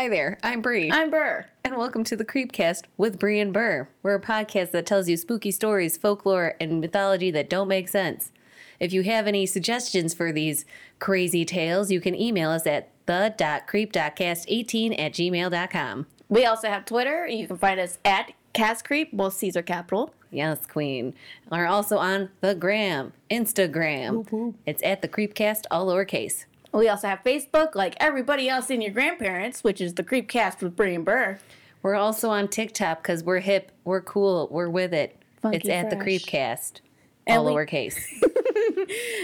Hi there, I'm Bri. I'm Ber. and welcome to the Creepcast with Bri and Ber. We're a podcast that tells you spooky stories, folklore, and mythology that don't make sense. If you have any suggestions for these crazy tales, you can email us at the.creep.cast18 at gmail.com. We also have Twitter. You can find us at Cast Creep, both C's are capital. Yes, Queen. We're also on the gram, Instagram. It's at the Creepcast, all lowercase. We also have Facebook, like everybody else in your grandparents, which is the Creepcast with Bri and Ber. We're also on TikTok because we're hip, we're cool, we're with it. Funky it's at the. Creepcast, all we- lowercase.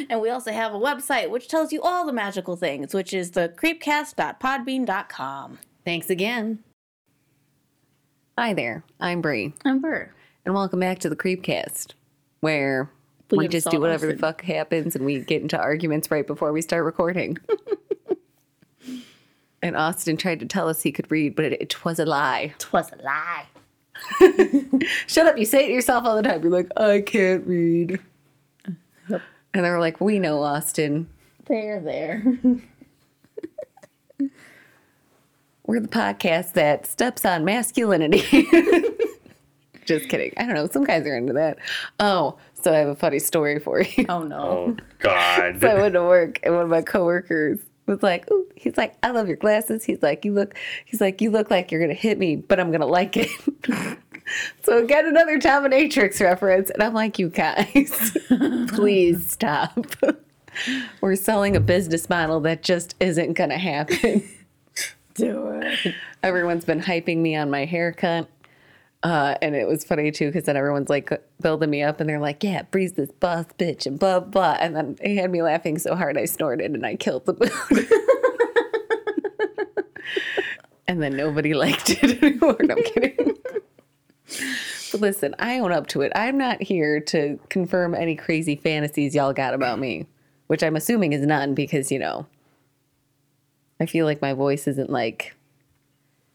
And we also have a website which tells you all the magical things, which is the creepcast.podbean.com. Thanks again. Hi there, I'm Bri, I'm Ber. and welcome back to the Creepcast, where we, We just do whatever the fuck happens and we get into arguments right before we start recording. and Austin tried to tell us he could read, but it, it was a lie. Twas a lie. Shut up, you say it yourself all the time. You're like, I can't read. Yep. And they were like, We know, Austin. They're there. We're the podcast that steps on masculinity. Just kidding. I don't know. Some guys are into that. Oh, so I have a funny story for you. Oh no. Oh God. So I went to work and one of my coworkers was like, Ooh, he's like, I love your glasses. He's like, you look, he's like, you look like you're gonna hit me, but I'm gonna like it. so get another dominatrix reference. And I'm like, you guys, please stop. We're selling a business model that just isn't gonna happen. Do it. everyone's been hyping me on my haircut. Uh, and it was funny too because then everyone's like building me up and they're like, "Yeah, Bri's this boss bitch," and blah blah. And then they had me laughing so hard I snorted and I killed the mood. and then nobody liked it anymore. No, I'm kidding. but listen, I own up to it. I'm not here to confirm any crazy fantasies y'all got about me, which I'm assuming is none because you know I feel like my voice isn't like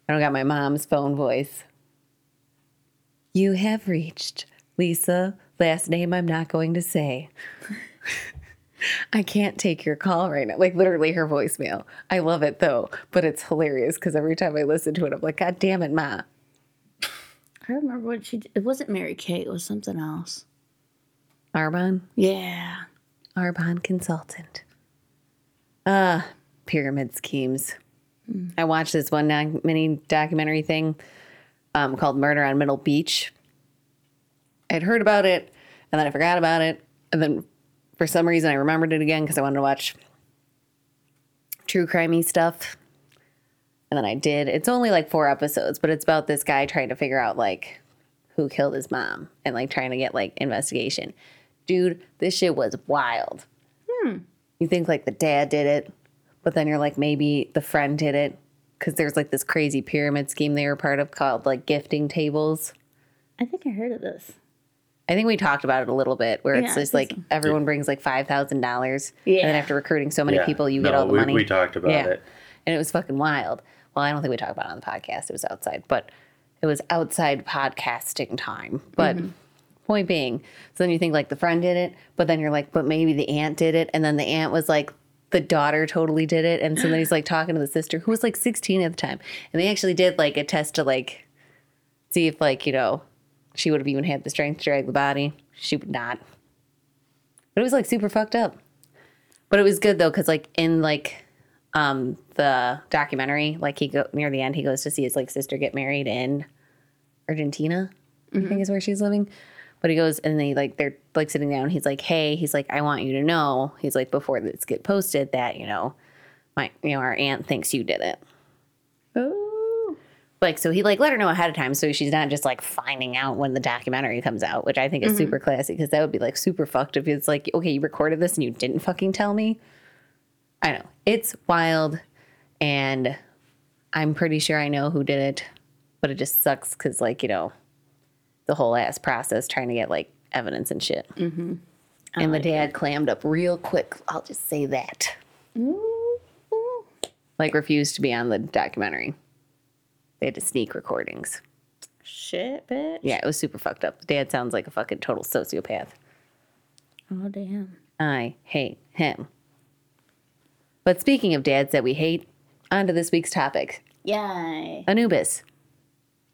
I don't got my mom's phone voice. You have reached Lisa, last name I'm not going to say. I can't take your call right now. Like literally her voicemail. I love it though, but it's hilarious because every time I listen to it, I'm like, God damn it, Ma. I remember what she did. It wasn't Mary Kay, it was something else. Arbonne, Yeah. Arbonne consultant. Ah, pyramid schemes. I watched this one doc- mini documentary thing um, called Murder on Middle Beach. I'd heard about it and then I forgot about it. And then for some reason I remembered it again because I wanted to watch true crimey stuff. And then I did. It's only like four episodes, but it's about this guy trying to figure out like who killed his mom and like trying to get like investigation. Dude, this shit was wild. You think like the dad did it, but then you're like maybe the friend did it because there's like this crazy pyramid scheme they were part of called like gifting tables. I think I heard of this. I think we talked about it a little bit where Yeah, it's just like so. everyone brings like five thousand dollars, and then after recruiting so many Yeah. people, you No, get all the we, money. We talked about Yeah. it. and it was fucking wild. Well, I don't think we talked about it on the podcast. It was outside, but it was outside podcasting time. But Mm-hmm. point being, so then you think like the friend did it, but then you're like, but maybe the aunt did it, and then the aunt was like. The daughter totally did it, and so then he's like talking to the sister who was like 16 at the time, and they actually did like a test to like see if like you know she would have even had the strength to drag the body. She would not. But it was like super fucked up. But it was good though, because like in like um the documentary, like he go near the end, he goes to see his like sister get married in Argentina. I think is where she's living. But he goes and they like they're like sitting down. He's like, "Hey," he's like, "I want you to know." He's like, "Before this get posted, that you know, my you know our aunt thinks you did it." Oh. Like so, he like let her know ahead of time, so she's not just like finding out when the documentary comes out, which I think is mm-hmm. super classy because that would be like super fucked if it's like, okay, you recorded this and you didn't fucking tell me. I know it's wild, and I'm pretty sure I know who did it, but it just sucks because like you know, the whole ass process trying to get like evidence and shit. Mm-hmm. And the dad clammed up real quick. I'll just say that. Like refused to be on the documentary. They had to sneak recordings. Shit, bitch. Yeah, it was super fucked up. The dad sounds like a fucking total sociopath. Oh, damn. I hate him. But speaking of dads that we hate, on to this week's topic. Yay. Anubis.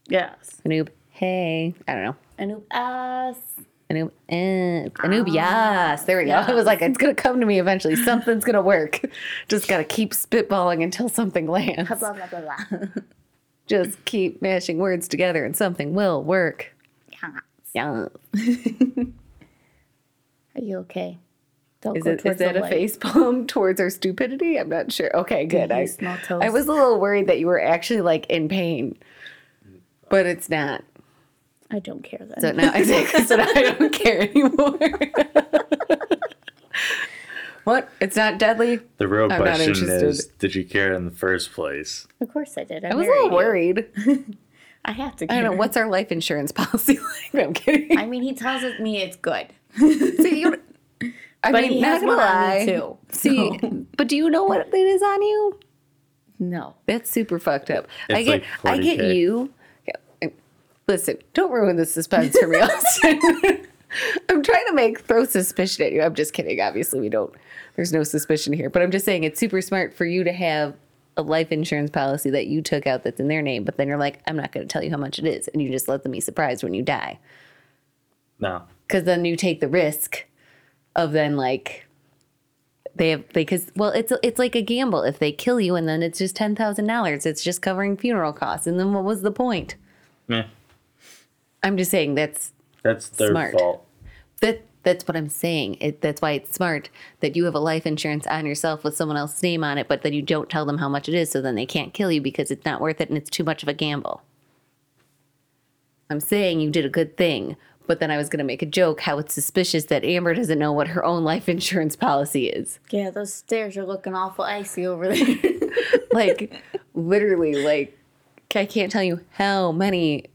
Yes. Anub. Hey. I don't know. Anubis. Anub. Eh, Anub. Yes. There we go. I was like, it's gonna come to me eventually. Something's gonna work. Just gotta keep spitballing until something lands. Blah, blah, blah, blah. Just keep mashing words together and something will work. Yeah. Are you okay? Don't Is, it, is that a light. face palm towards our stupidity? I'm not sure. Okay, good. I, I was a little worried that you were actually like in pain, but it's not. I don't care then. So now, exactly. So now I don't care anymore. what? It's not deadly. The real I'm question interested. is, did you care in the first place? of course I did. I, I was a little you. worried. I have to I don't know. What's our life insurance policy like? No, I'm kidding. I mean, he tells me it's good. See, you, I But mean, he not has gonna one on me too. See, but do you know what it is on you? No. That's super fucked up. I get, like I get you. Yeah, Listen, don't ruin the suspense for me, Austin. I'm trying to make throw suspicion at you. I'm just kidding. Obviously, we don't. There's no suspicion here, but I'm just saying it's super smart for you to have a life insurance policy that you took out that's in their name, but then you're like, I'm not going to tell you how much it is, and you just let them be surprised when you die, No. because then you take the risk of then like. They have because well it's it's like a gamble if they kill you and then it's just ten thousand dollars it's just covering funeral costs and then what was the point? Meh. I'm just saying that's That's their Smart. fault. that that's what I'm saying. It, that's why it's smart that you have a life insurance on yourself with someone else's name on it, but then you don't tell them how much it is, so then they can't kill you because it's not worth it and it's too much of a gamble. I'm saying you did a good thing, but then I was going to make a joke how it's suspicious that Amber doesn't know what her own life insurance policy is. Yeah, those stairs are looking awful icy over there. Like literally, like I can't tell you how many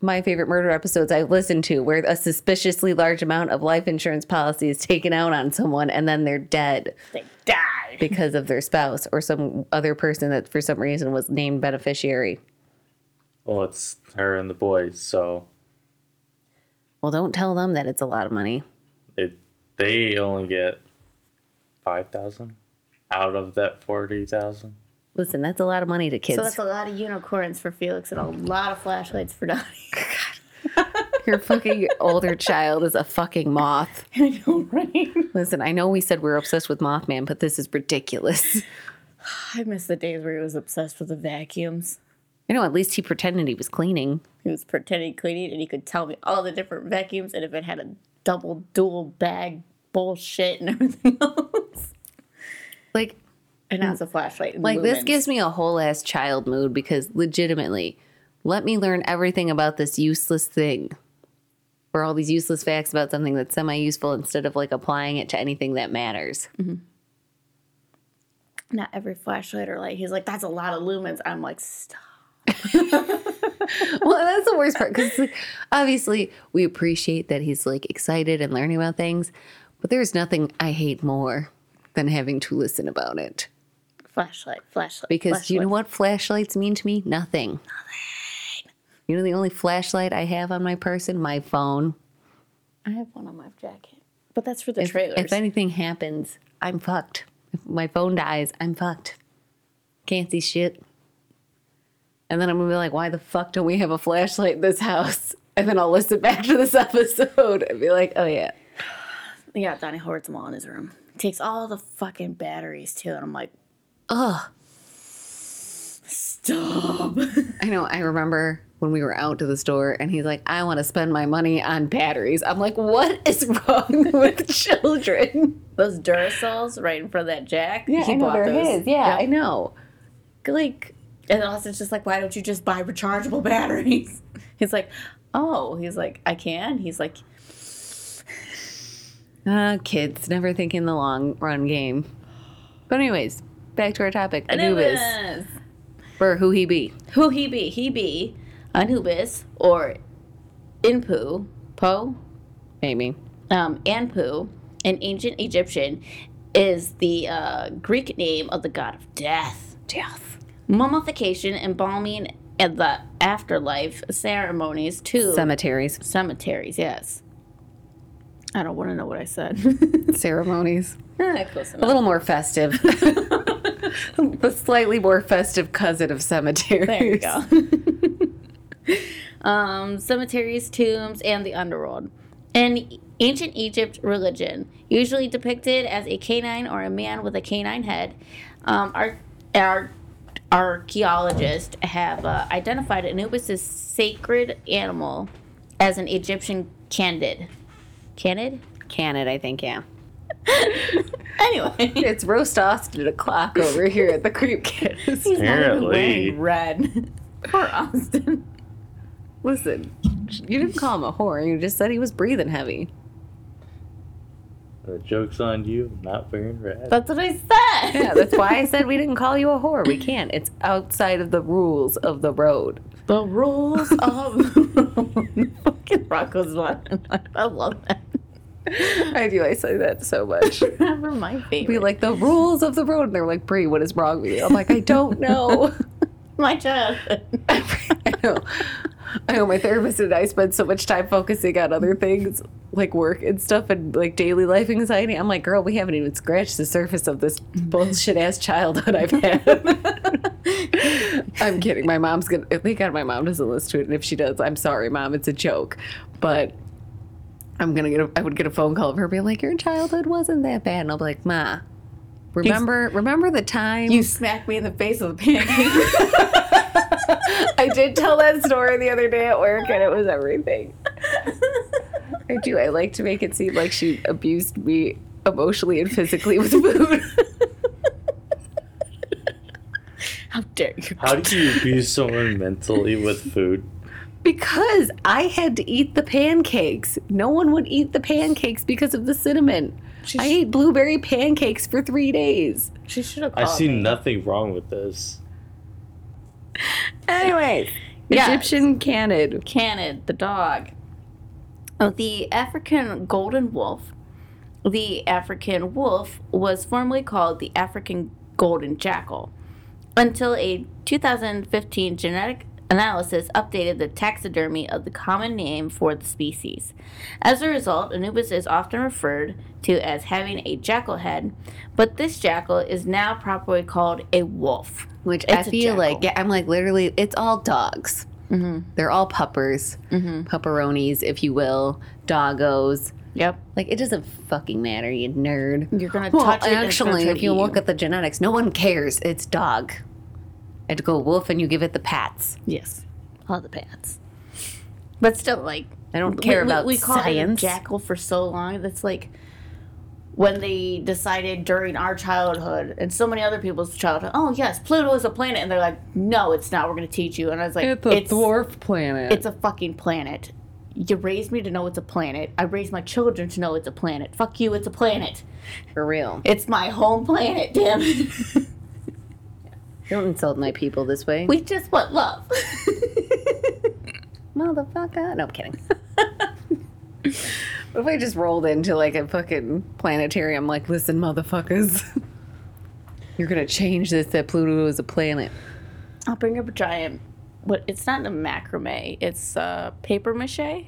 my favorite murder episodes I've listened to where a suspiciously large amount of life insurance policy is taken out on someone and then they're dead they died. because of their spouse or some other person that for some reason was named beneficiary. Well, it's her and the boys, so Well, don't tell them that it's a lot of money. it they only get five thousand out of that forty thousand. Listen, that's a lot of money to kids. So that's a lot of unicorns for Felix and a lot of flashlights for Donnie. Your fucking older child is a fucking moth. I know, right? Listen, I know we said we're obsessed with Mothman, but this is ridiculous. I miss the days where he was obsessed with the vacuums. You know, at least he pretended he was cleaning. He was pretending cleaning and he could tell me all the different vacuums and if it had a double dual bag bullshit and everything else. Like, And mm. now it's a flashlight. Like this gives me a whole ass child mood because legitimately, let me learn everything about this useless thing. Or all these useless facts about something that's semi useful instead of like applying it to anything that matters. Mm-hmm. not every flashlight or light. He's like, that's a lot of lumens. I'm like, stop. well, that's the worst part because like, obviously we appreciate that he's like excited and learning about things, but there's nothing I hate more than having to listen about it. Flashlight, flashlight. Because you know what flashlights mean to me? Nothing. Nothing. You know the only flashlight I have on my person? My phone. I have one on my jacket, but that's for the if, trailers. if anything happens, I'm fucked. If my phone dies, I'm fucked. Can't see shit. And then I'm gonna be like, why the fuck don't we have a flashlight in this house? And then I'll listen back to this episode and be like, oh yeah. yeah, Donnie hoards them all in his room. Takes all the fucking batteries too, and I'm like, Ugh. stop. I know. I remember when we were out to the store and he's like, I want to spend my money on batteries. I'm like, what is wrong with children? those Duracells right in front of that jack. Yeah, he I know bought they're those. his. Yeah, Yep. I know. like and Austin's just like, why don't you just buy rechargeable batteries? He's like, oh, he's like, I can. He's like, Uh, kids never think in the long run game. But anyways, back to our topic. Anubis. Anubis. For who he be. Who he be? He be Anubis or Inpu, Po, Amy. um, Anpu, an ancient Egyptian, is the uh, Greek name of the god of death. Death. Mummification, embalming, and the afterlife ceremonies too. Cemeteries. Cemeteries, yes. I don't want to know what I said. Ceremonies. Eh, Close A little more festive. the slightly more festive cousin of cemeteries. There you go. um, cemeteries, tombs, and the underworld. In ancient Egypt religion, usually depicted as a canine or a man with a canine head, um, our, our archaeologists have uh, identified Anubis' sacred animal as an Egyptian candid. Canid? Canid, I think, yeah. Anyway, It's roast Austin o'clock over here at the Creep Kids. he's not even Apparently. wearing red. Poor Austin. Listen, you didn't call him a whore. You just said he was breathing heavy. The joke's on you, not wearing red. That's what I said. Yeah, that's why I said we didn't call you a whore. We can't. It's outside of the rules of the road. The rules of fucking Rocco's one. I love that. I do. I say that so much. Remember my favorite. Be like the rules of the road, and they're like, "Bri, what is wrong with you?" I'm like, "I don't know." my childhood. I know. I know my therapist and I spend so much time focusing on other things like work and stuff and like daily life anxiety. I'm like, girl, we haven't even scratched the surface of this bullshit ass childhood I've had. I'm kidding. My mom's gonna thank God my mom doesn't listen to it. And if she does, I'm sorry, mom, it's a joke. But I'm gonna get a I would get a phone call of her being like, Your childhood wasn't that bad. And I'll be like, Ma, remember remember the time You smacked me in the face with a pancake. I did tell that story the other day at work, and it was everything. I do. I like to make it seem like she abused me emotionally and physically with food. How dare you? How do you abuse someone mentally with food? Because I had to eat the pancakes. No one would eat the pancakes because of the cinnamon. I ate blueberry pancakes for three days. She should have I see me. nothing wrong with this. Anyways, Yes. Egyptian canid. Canid, the dog. Oh, the African golden wolf. The African wolf was formerly called the African golden jackal until a 2015 genetic analysis updated the taxidermy of the common name for the species. As a result, Anubis is often referred to as having a jackal head, but this jackal is now properly called a wolf. Which I It's a feel like, yeah, I'm like literally, it's all dogs. Mm-hmm. They're all puppers, mm-hmm. pepperonis, if you will, doggos. Yep. Like it doesn't fucking matter, you nerd. You're gonna Well, touch it. and it's gonna actually, if to you look at the genetics, no one cares. It's dog. I had to go wolf, and you give it the pats. Yes, all the pats. But still, like I don't care we, about we, we called science. it a jackal for so long. That's like when they decided during our childhood and so many other people's childhood. Oh yes, Pluto is a planet, and they're like, no, it's not. We're gonna teach you. And I was like, it's a it's, dwarf planet. It's a fucking planet. You raised me to know it's a planet. I raised my children to know it's a planet. Fuck you, it's a planet. for real. It's my home planet, damn it. Don't insult my people this way, we just want love. motherfucker. No, I'm kidding. what if I just rolled into like a fucking planetarium? Like, listen, motherfuckers. You're gonna change this that Pluto is a planet. I'll bring up a giant. What? It's not a macrame. It's uh, paper mache.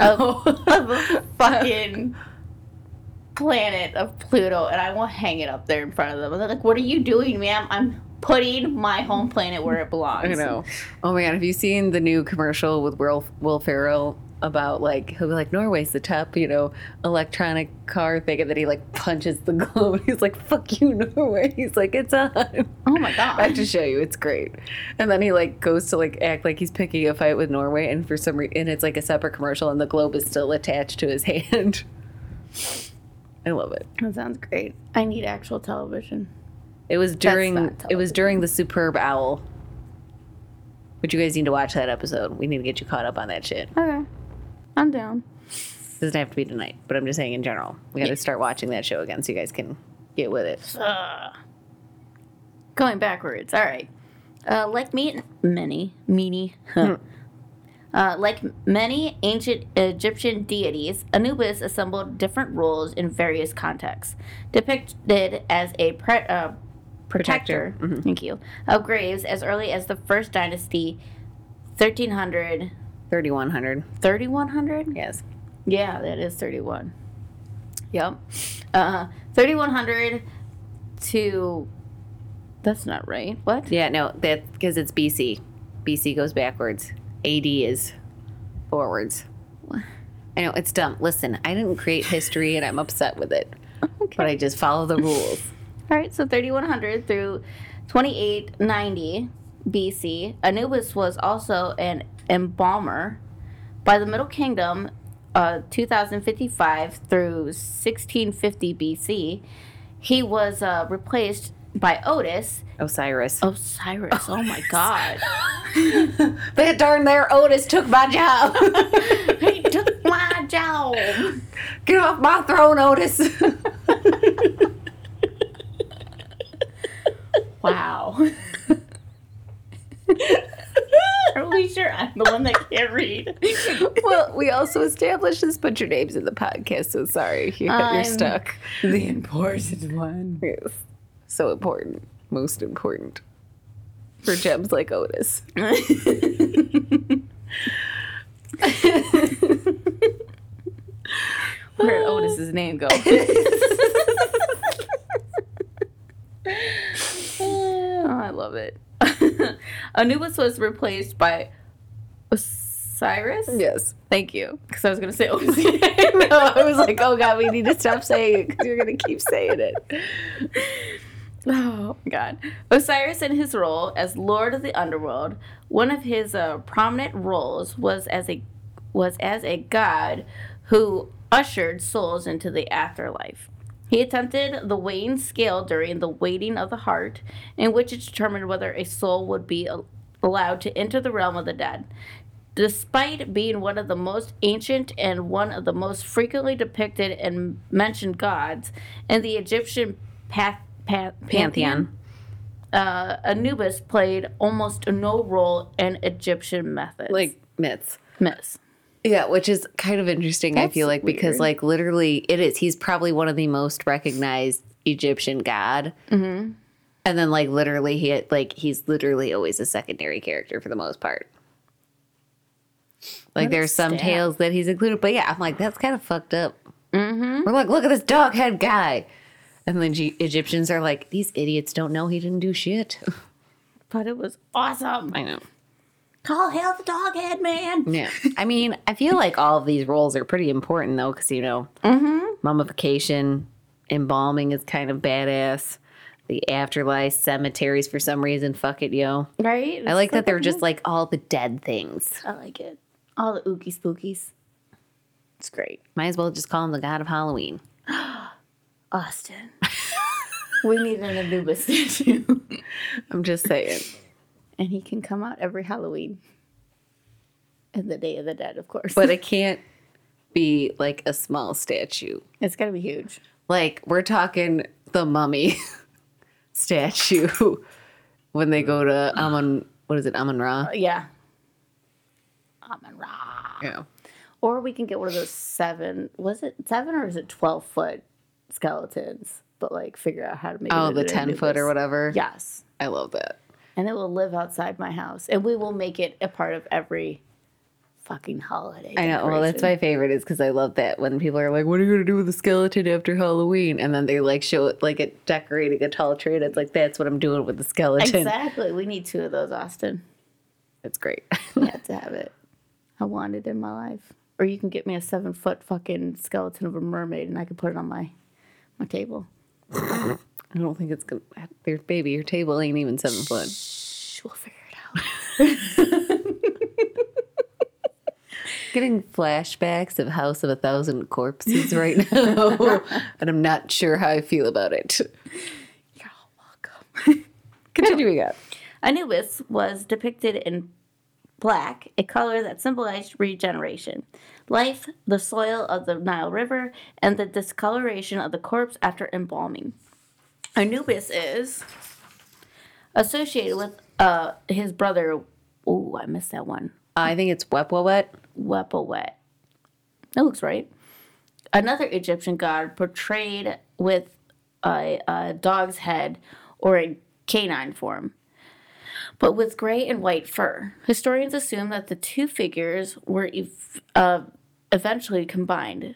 Of, of a fucking planet of Pluto, and I will hang it up there in front of them. And they're like, "What are you doing, ma'am?" I'm putting my home planet where it belongs. I know. Oh my god, have you seen the new commercial with Will, Will Ferrell about like he'll be like Norway's the top, you know, electronic car thing, and then he like punches the globe. He's like, "Fuck you, Norway." He's like, "It's on." Oh my god. I have to show you. It's great. And then he like goes to like act like he's picking a fight with Norway, and for some reason, and it's like a separate commercial, and the globe is still attached to his hand. I love it. That sounds great. I need actual television. It was during it was during the Superb Owl. But you guys need to watch that episode. We need to get you caught up on that shit. Okay, I'm down. doesn't have to be tonight, but I'm just saying in general. We got to start watching that show again so you guys can get with it. Uh, going backwards. All right. Uh, like me, many, meanie. Uh, like many ancient Egyptian deities, Anubis assembled different roles in various contexts. Depicted as a pre- uh, protector, thank you, of graves as early as the first dynasty, 1300, 3100. 3100? Yes. Yeah, that is 31. Yep. Uh, 3100 to That's not right. What? Yeah, no, that because it's BC. BC goes backwards. AD is forwards. I know it's dumb. Listen, I didn't create history, and I'm upset with it. But I just follow the rules. All right, so 3100 through 2890 BC, Anubis was also an embalmer. By the Middle Kingdom, uh, 2055 through 1650 BC, he was uh, replaced by Otis. Osiris. Osiris, oh my god. That darn there Otis took my job. he took my job. Get off my throne, Otis. Wow. Are we sure I'm the one that can't read? well, we also established this. Put your names in the podcast. So sorry, you, you're stuck. The important one. Yes. So important. Most important. For gems like Otis. Where Otis's name go? oh, I love it. Anubis was replaced by Osiris. Yes. Thank you, because I was gonna say Otis. no, I was like, oh God, we need to stop saying it because you're going to keep saying it. Oh my god. Osiris in his role as Lord of the Underworld, one of his uh, prominent roles was as a was as a god who ushered souls into the afterlife. He attempted the weighing scale during the weighting of the heart, in which it determined whether a soul would be allowed to enter the realm of the dead. Despite being one of the most ancient and one of the most frequently depicted and mentioned gods in the Egyptian path, path, Pantheon. uh, Anubis played almost no role in Egyptian methods. Like myths. myths. Yeah, which is kind of interesting, I feel like, because, like, literally, it is. He's probably one of the most recognized Egyptian god. Mm-hmm. And then, like, literally, he had, like, he's literally always a secondary character for the most part. Like, What there's some stat. tales that he's included, but yeah, I'm like, that's kind of fucked up. Mm-hmm. We're like, look at this dog head guy. And then G- Egyptians are like, these idiots don't know he didn't do shit. But it was awesome. I know. Call hell the dog head man. Yeah. I mean, I feel like all of these roles are pretty important though, because you know, mm-hmm. mummification, embalming is kind of badass. The afterlife, cemeteries for some reason, fuck it, yo. Right? I like that they're just like all the dead things. I like it. All the ookie spookies. It's great. Might as well just call him the god of Halloween. Austin. we need an Anubis statue. I'm just saying. And he can come out every Halloween. And the Day of the Dead, of course. But it can't be like a small statue. it's gotta be huge. Like we're talking the mummy statue when they go to Amun. What is it, Amun Ra? Uh, yeah. Amen Ra. Yeah. Or we can get one of those seven, was it seven or is it 12 foot skeletons? But like figure out how to make Oh, it the ten foot or whatever. Yes. I love that. And it will live outside my house. And we will make it a part of every fucking holiday. I know. Well, that's my favorite is because I love that when people are like, "What are you gonna do with the skeleton after Halloween?" and then they like show it like it decorating a tall tree, and it's like that's what I'm doing with the skeleton. Exactly. We need two of those, Austin. It's great. We have to have it. I want it in my life. Or you can get me a seven foot fucking skeleton of a mermaid and I can put it on my my table. I don't think it's gonna. Your baby, your table ain't even seven foot. Shh, we'll figure it out. Getting flashbacks of House of a Thousand Corpses right now, and I'm not sure how I feel about it. You're all welcome. Continuing on. Anubis was depicted in black, a color that symbolized regeneration, life, the soil of the Nile River, and the discoloration of the corpse after embalming. Anubis is associated with uh, his brother. Oh, I missed that one. I think it's Wepwawet. Wepawet. That looks right. Another Egyptian god portrayed with a, a dog's head or a canine form, but with gray and white fur. Historians assume that the two figures were ev- uh, eventually combined.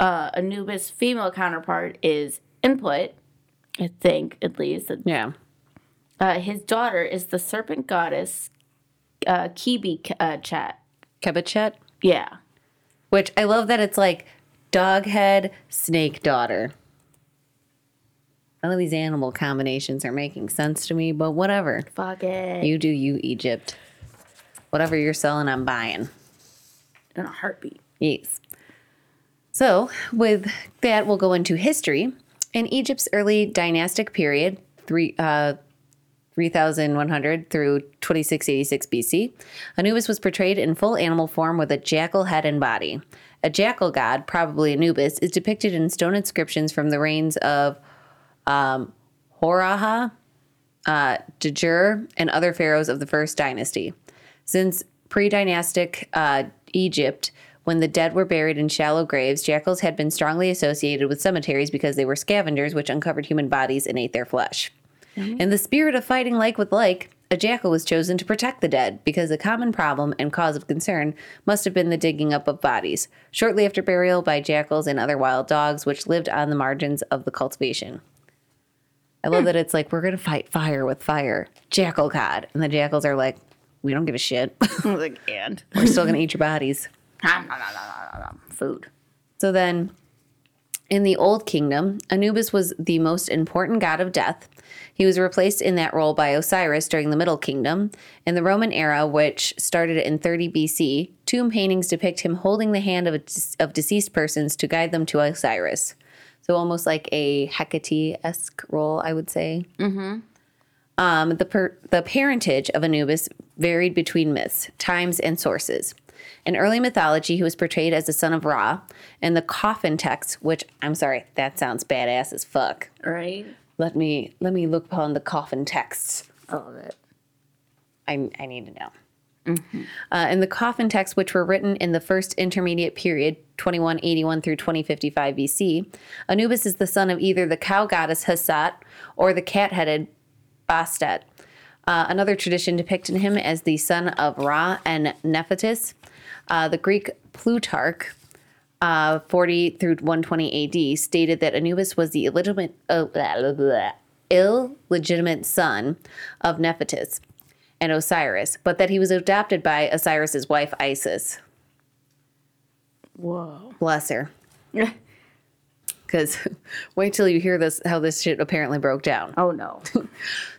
Uh, Anubis' female counterpart is Input, I think, at least. Yeah. Uh, his daughter is the serpent goddess uh, Kibi uh, Chat. Kebechet, Yeah. which I love that it's like dog head, snake daughter. None of these animal combinations are making sense to me, but whatever. Fuck it. You do you, Egypt. Whatever you're selling, I'm buying. In a heartbeat. Yes. So, with that, we'll go into history. In Egypt's early dynastic period, three, uh, 3100 through 2686 BC, Anubis was portrayed in full animal form with a jackal head and body. A jackal god, probably Anubis, is depicted in stone inscriptions from the reigns of um, Hor-Aha, uh, Djer, and other pharaohs of the first dynasty. Since pre dynastic uh, Egypt, when the dead were buried in shallow graves, jackals had been strongly associated with cemeteries because they were scavengers which uncovered human bodies and ate their flesh. Mm-hmm. In the spirit of fighting like with like, a jackal was chosen to protect the dead because a common problem and cause of concern must have been the digging up of bodies, shortly after burial by jackals and other wild dogs which lived on the margins of the cultivation. I love hmm. that it's like, we're going to fight fire with fire. Jackal God. And the jackals are like, we don't give a shit. like, and? we're still going to eat your bodies. Food. So then, in the Old Kingdom, Anubis was the most important god of death. He was replaced in that role by Osiris during the Middle Kingdom. In the Roman era, which started in 30 BC, tomb paintings depict him holding the hand of, of deceased persons to guide them to Osiris. So almost like a Hecate esque role, I would say. Um, the, per- the parentage of Anubis varied between myths, times, and sources. In early mythology, he was portrayed as the son of Ra. In the coffin text, which I'm sorry, that sounds badass as fuck. Right? Let me let me look upon the coffin texts. I love it. I, I need to know. Uh, in the coffin texts, which were written in the first intermediate period, 2181 through 2055 BC, Anubis is the son of either the cow goddess Hesat or the cat headed Bastet. Uh, another tradition depicted him as the son of Ra and Nephthys. Uh, the Greek Plutarch, uh, 40 through 120 AD, stated that Anubis was the illegitimate, uh, blah, blah, blah, illegitimate son of Nephthys and Osiris, but that he was adopted by Osiris's wife Isis. Whoa. Bless her. Because wait till you hear this, how this shit apparently broke down. oh no.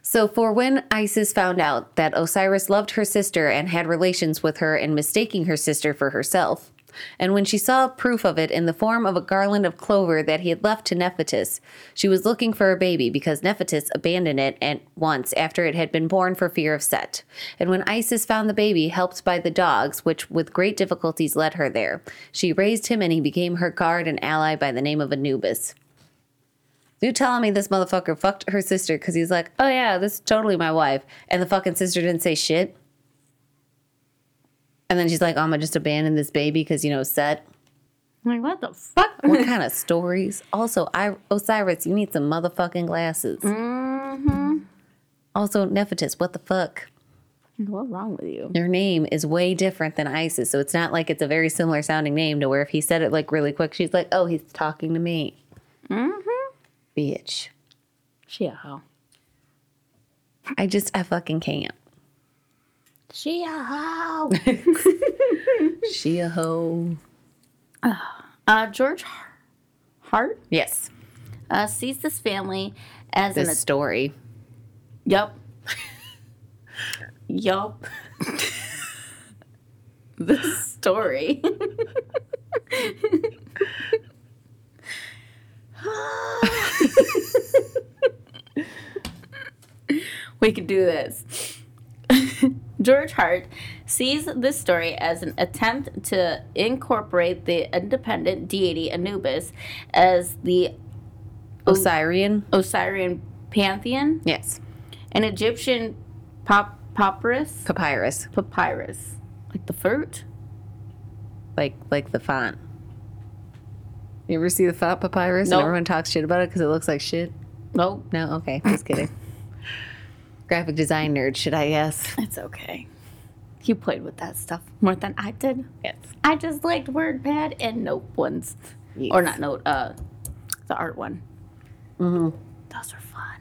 So, for when Isis found out that Osiris loved her sister and had relations with her and mistaking her sister for herself, and when she saw proof of it in the form of a garland of clover that he had left to Nephthys, she was looking for a baby because Nephthys abandoned it at once after it had been born for fear of Set. And when Isis found the baby, helped by the dogs, which with great difficulties led her there, she raised him and he became her guard and ally by the name of Anubis. You telling me this motherfucker fucked her sister because he's like, oh yeah, this is totally my wife, and the fucking sister didn't say shit. And then she's like, oh, I'm gonna just abandon this baby because you know set. I'm like, what the fuck? What kind of stories? Also, I Osiris, you need some motherfucking glasses. Mm-hmm. Also, Nephthys, what the fuck? What's wrong with you? Your name is way different than Isis, so it's not like it's a very similar sounding name to where if he said it like really quick, she's like, oh, he's talking to me. Mm-hmm. Bitch. She a hoe. I just, I fucking can't. She a hoe. She a hoe. uh, George Hart Yes. uh, sees this family as This an story. Yep. yup. this story. we can do this. George Hart sees this story as an attempt to incorporate the independent deity Anubis as the Osirian? Osirian pantheon Yes. an Egyptian pop papyrus Papyrus. papyrus like the fruit Like like the font. You ever see the font papyrus Nope. and everyone talks shit about it because it looks like shit? nope No? Okay. Just kidding. Graphic design nerd, should I guess? it's okay you played with that stuff more than I did Yes. I just liked WordPad and Note ones Yes. or not Note uh the art one Mm-hmm. those are fun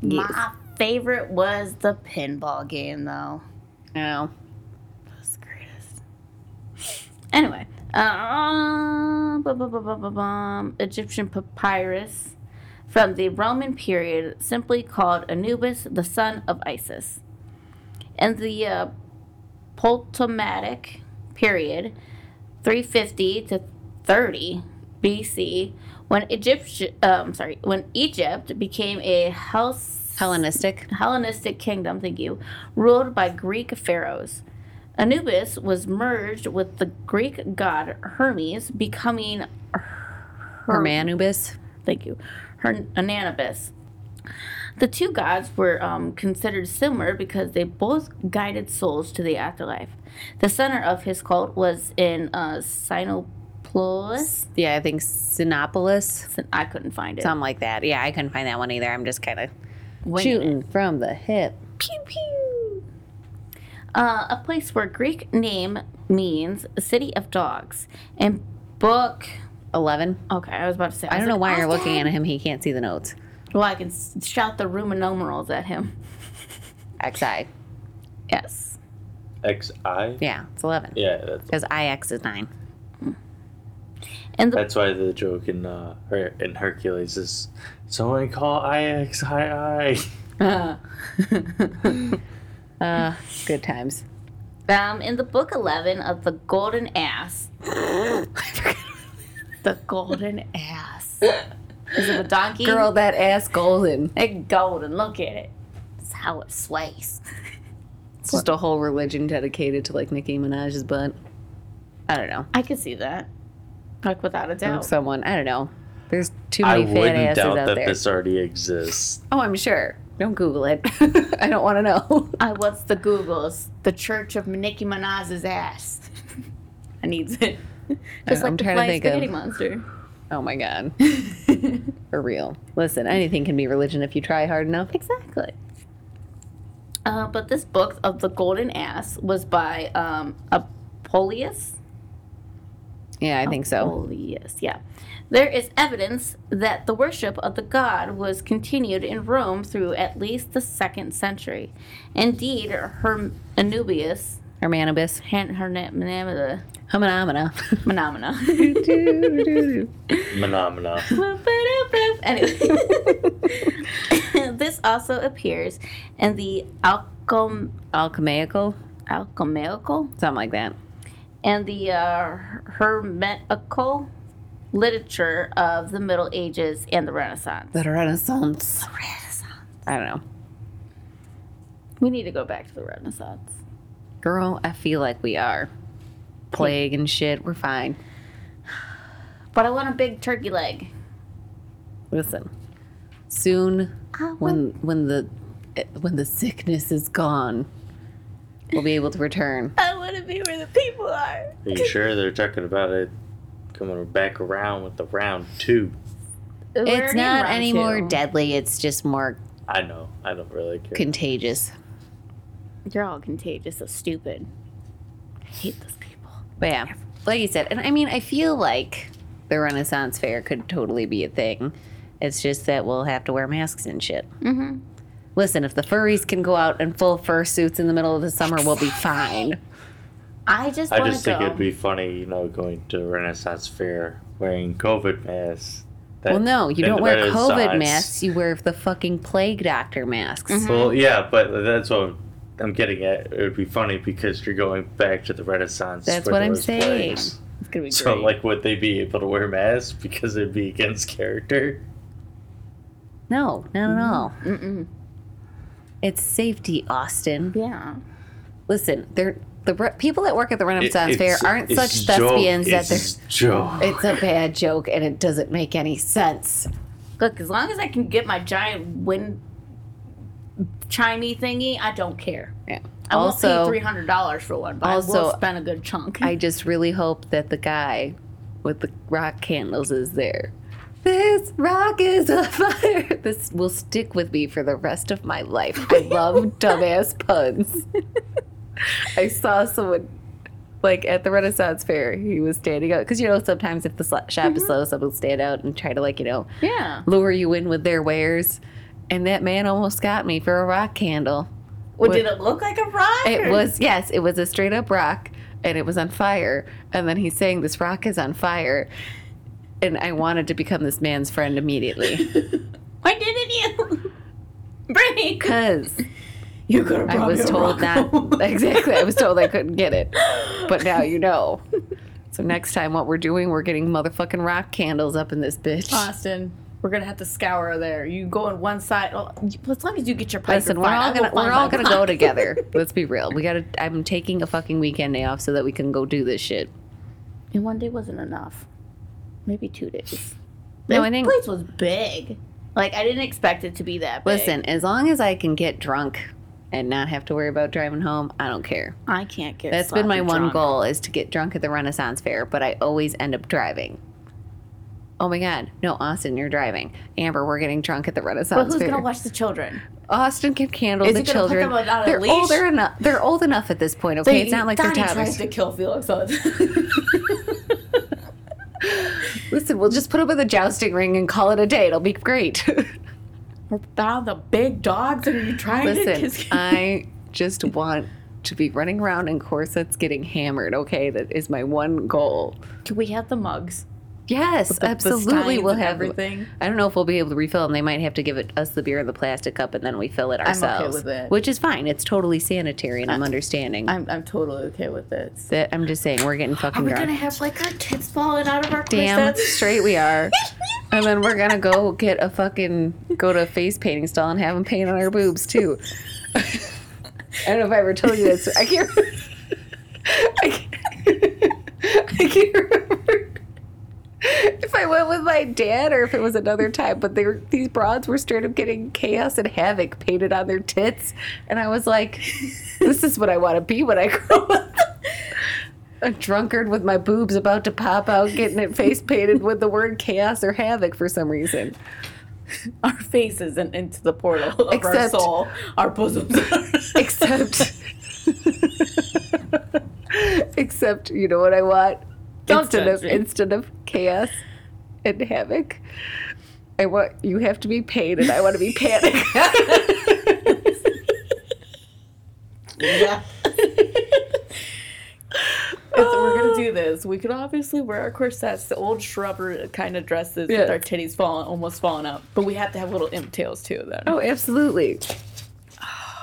Yes. my favorite was the pinball game, though. No. That's the greatest. Anyway, uh, bu- bu- bu- bu- bu- bum, Egyptian papyrus from the Roman period, simply called Anubis, the son of Isis. In the uh, Ptolemaic period, 350 to 30 BC, when Egypt, um, sorry, when Egypt became a house Hellenistic. Hellenistic kingdom, thank you, ruled by Greek pharaohs. Anubis was merged with the Greek god Hermes, becoming Hermanubis. thank you, Her- Ananubis. The two gods were um, considered similar because they both guided souls to the afterlife. The center of his cult was in uh, Cynopolis. Yeah, I think Cynopolis. I couldn't find it. Something like that. Yeah, I couldn't find that one either. I'm just kind of Winging it. shooting from the hip. Pew pew. Uh, a place where Greek name means city of dogs. And book. 11. Okay, I was about to say. I don't know why you're looking at him. He can't see the notes. Well, I can s- shout the Roman numerals at him. XI. Yes. XI? Yeah, it's 11. Yeah, that's, Because IX is 9. And the that's why the joke in uh, Her- in Hercules is someone call IX I I. Uh, good times. um, in the book eleven of the Golden Ass. the Golden Ass. Is it a donkey? Girl, that ass golden. It's golden. Look at it. It's how it sways. It's just a whole religion dedicated to like Nicki Minaj's butt. I don't know. I could see that. Like without a doubt. Someone, I don't know. There's too many I many fat wouldn't asses doubt out that there. this already exists. Oh, I'm sure. Don't Google it. I don't want to know. I what's the Googles? The Church of Nicki Minaj's ass. I needs it. Just I'm like the trying to think of- spaghetti monster. Oh my god. For real. Listen, anything can be religion if you try hard enough. Exactly. Uh, but this book of the Golden Ass was by um, Apollonius. Yeah, I think so. Apollonius, yeah. There is evidence that the worship of the god was continued in Rome through at least the second century. Indeed, her Anubius, Hermanibus. her, her phenomena, Humanamina. phenomena. Phenomena. anyway, this also appears in the alchem, Alchemical. alchemical Something like that. and the uh, hermetical literature of the Middle Ages and the Renaissance. The Renaissance. The Renaissance. I don't know. We need to go back to the Renaissance. Girl, I feel like we are. Plague and shit, we're fine. But I want a big turkey leg. Listen. Soon when when the when the sickness is gone, we'll be able to return. I want to be where the people are. Are you sure they're talking about it coming back around with the round two? We're It's already in not round any two. more deadly, it's just more I know. I don't really care. contagious. You're all contagious, so stupid. I hate those people. But yeah, like you said, and I mean, I feel like the Renaissance Fair could totally be a thing. It's just that we'll have to wear masks and shit. Mm-hmm. Listen, if the furries can go out in full fur suits in the middle of the summer, we'll be fine. I just I just think go. it'd be funny, you know, going to a Renaissance fair wearing COVID masks. That- Well, no, you don't wear COVID masks. You wear the fucking plague doctor masks. Well, yeah, but that's what I'm getting at. It would be funny because you're going back to the Renaissance. That's what I'm saying. plagues. it's gonna be So, great. like, would they be able to wear masks because it'd be against character? No, not at all. Mm-mm. It's safety, Austin. Yeah. Listen, they're the re- people that work at the Renaissance It- Fair aren't it's such joke. thespians that they're. Joke. It's a bad joke and it doesn't make any sense. Look, as long as I can get my giant wind chimey thingy, I don't care. Yeah. I won't pay also, three hundred dollars for one, but I will also, spend a good chunk. I just really hope that the guy with the rock candles is there. This rock is a fire. This will stick with me for the rest of my life. I love dumbass puns. I saw someone like at the Renaissance Fair. He was standing out because you know sometimes if the shop is mm-hmm. slow, someone will stand out and try to like you know yeah. lure you in with their wares. And that man almost got me for a rock candle. Well, did it look like a rock? It or- was yes, it was a straight up rock, and it was on fire. And then he's saying this rock is on fire, and I wanted to become this man's friend immediately Why didn't you? Brittany, because you could have I was told not exactly. I was told I couldn't get it, but now you know. So next time, what we're doing, we're getting motherfucking rock candles up in this bitch. Austin, we're gonna have to scour there. You go on one side. Oh, as long as you get your pipe, Listen, we're fine. all gonna we're all gonna go together. Let's be real. We gotta. I'm taking a fucking weekend day off so that we can go do this shit. And one day wasn't enough. Maybe two days. No, This I think- place was big. Like I didn't expect it to be that big. Listen, as long as I can get drunk and not have to worry about driving home, I don't care. I can't get. That's been my one drunk. goal is to get drunk at the Renaissance Fair, but I always end up driving. Oh my God! No, Austin, you're driving. Amber, we're getting drunk at the Renaissance. But who's gonna watch the children? Austin can handle Is the children. they're older enough. They're old enough at this point. Okay, it's not like they're Donnie toddlers. tries to kill Felix. on- Listen, we'll just put up with the jousting ring and call it a day. It'll be great. We're down the big dogs, and are you trying to Listen, kiss? I just want to be running around in corsets getting hammered. Okay, that is my one goal. Do we have the mugs? Yes, The- the absolutely. steins we'll have everything. I don't know if we'll be able to refill them. They might have to give it, us the beer in the plastic cup and then we fill it ourselves. I'm okay with it. Which is fine. It's totally sanitary and I'm understanding. I'm I'm totally okay with that I'm just saying we're getting Are fucking we drunk. gonna have like our tits falling out of our Damn corsets? straight we are. and then we're gonna go get a fucking go to a face painting stall and have them paint on our boobs too. I don't know if I ever told you this. I can't. I can't, I can't remember if I went with my dad or if it was another time. But they were these broads were straight up getting chaos and havoc painted on their tits, and I was like, "This is what I want to be when I grow up." a drunkard with my boobs about to pop out, getting it face painted with the word chaos or havoc for some reason. Our faces and into the portal of our Except- soul, our bosoms. Except, except, you know what I want? Don't instead of instead of chaos and havoc, I want you have to be pain and I want to be panic. yeah. We're gonna do ah. this, we could obviously wear our corsets, the old shrubber kind of dresses Yes. with our titties falling, almost falling out. But we have to have little imp tails too. Then oh, absolutely.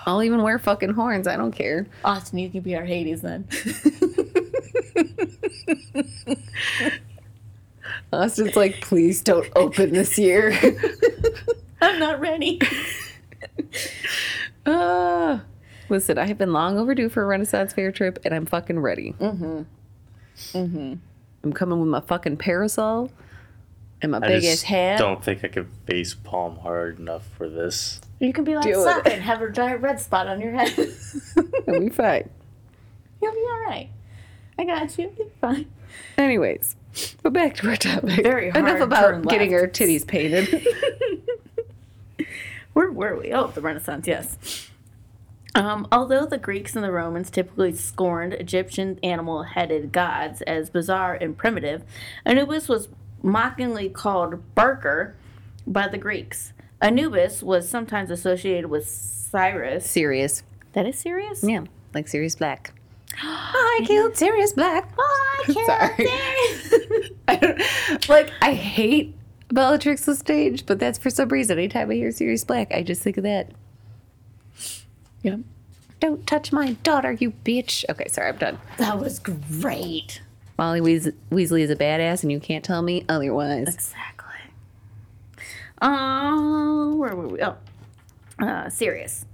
I'll even wear fucking horns. I don't care. Austin, you can be our Hades then. Austin's like, please don't open this year. I'm not ready. Ah, listen, I have been long overdue for a Renaissance Fair trip, and I'm fucking ready. Mm-hmm. Mm-hmm. I'm coming with my fucking parasol and my I big just ass hat. don't think I could face palm hard enough for this. You can be like Do. Sokka and have a giant red spot on your head. I'll be fine. You'll be all right. I got you. You're fine. Anyways, but back to our topic. Very Enough about getting our titties painted. Where were we? Oh, the Renaissance, yes. Um, although the Greeks and the Romans typically scorned Egyptian animal headed gods as bizarre and primitive, Anubis was mockingly called Barker by the Greeks. Anubis was sometimes associated with Cyrus. Sirius. That is serious? Yeah, like Sirius Black. I killed Sirius Black. Oh, I can't Sorry. I don't like. I hate Bellatrix the stage, but that's for some reason. Anytime I hear Sirius Black, I just think of that. Yep. Don't touch my daughter, you bitch. Okay, sorry, I'm done. That was great. Molly Weas- Weasley is a badass, and you can't tell me otherwise. Exactly. Uh, where were we? Oh, uh, Sirius.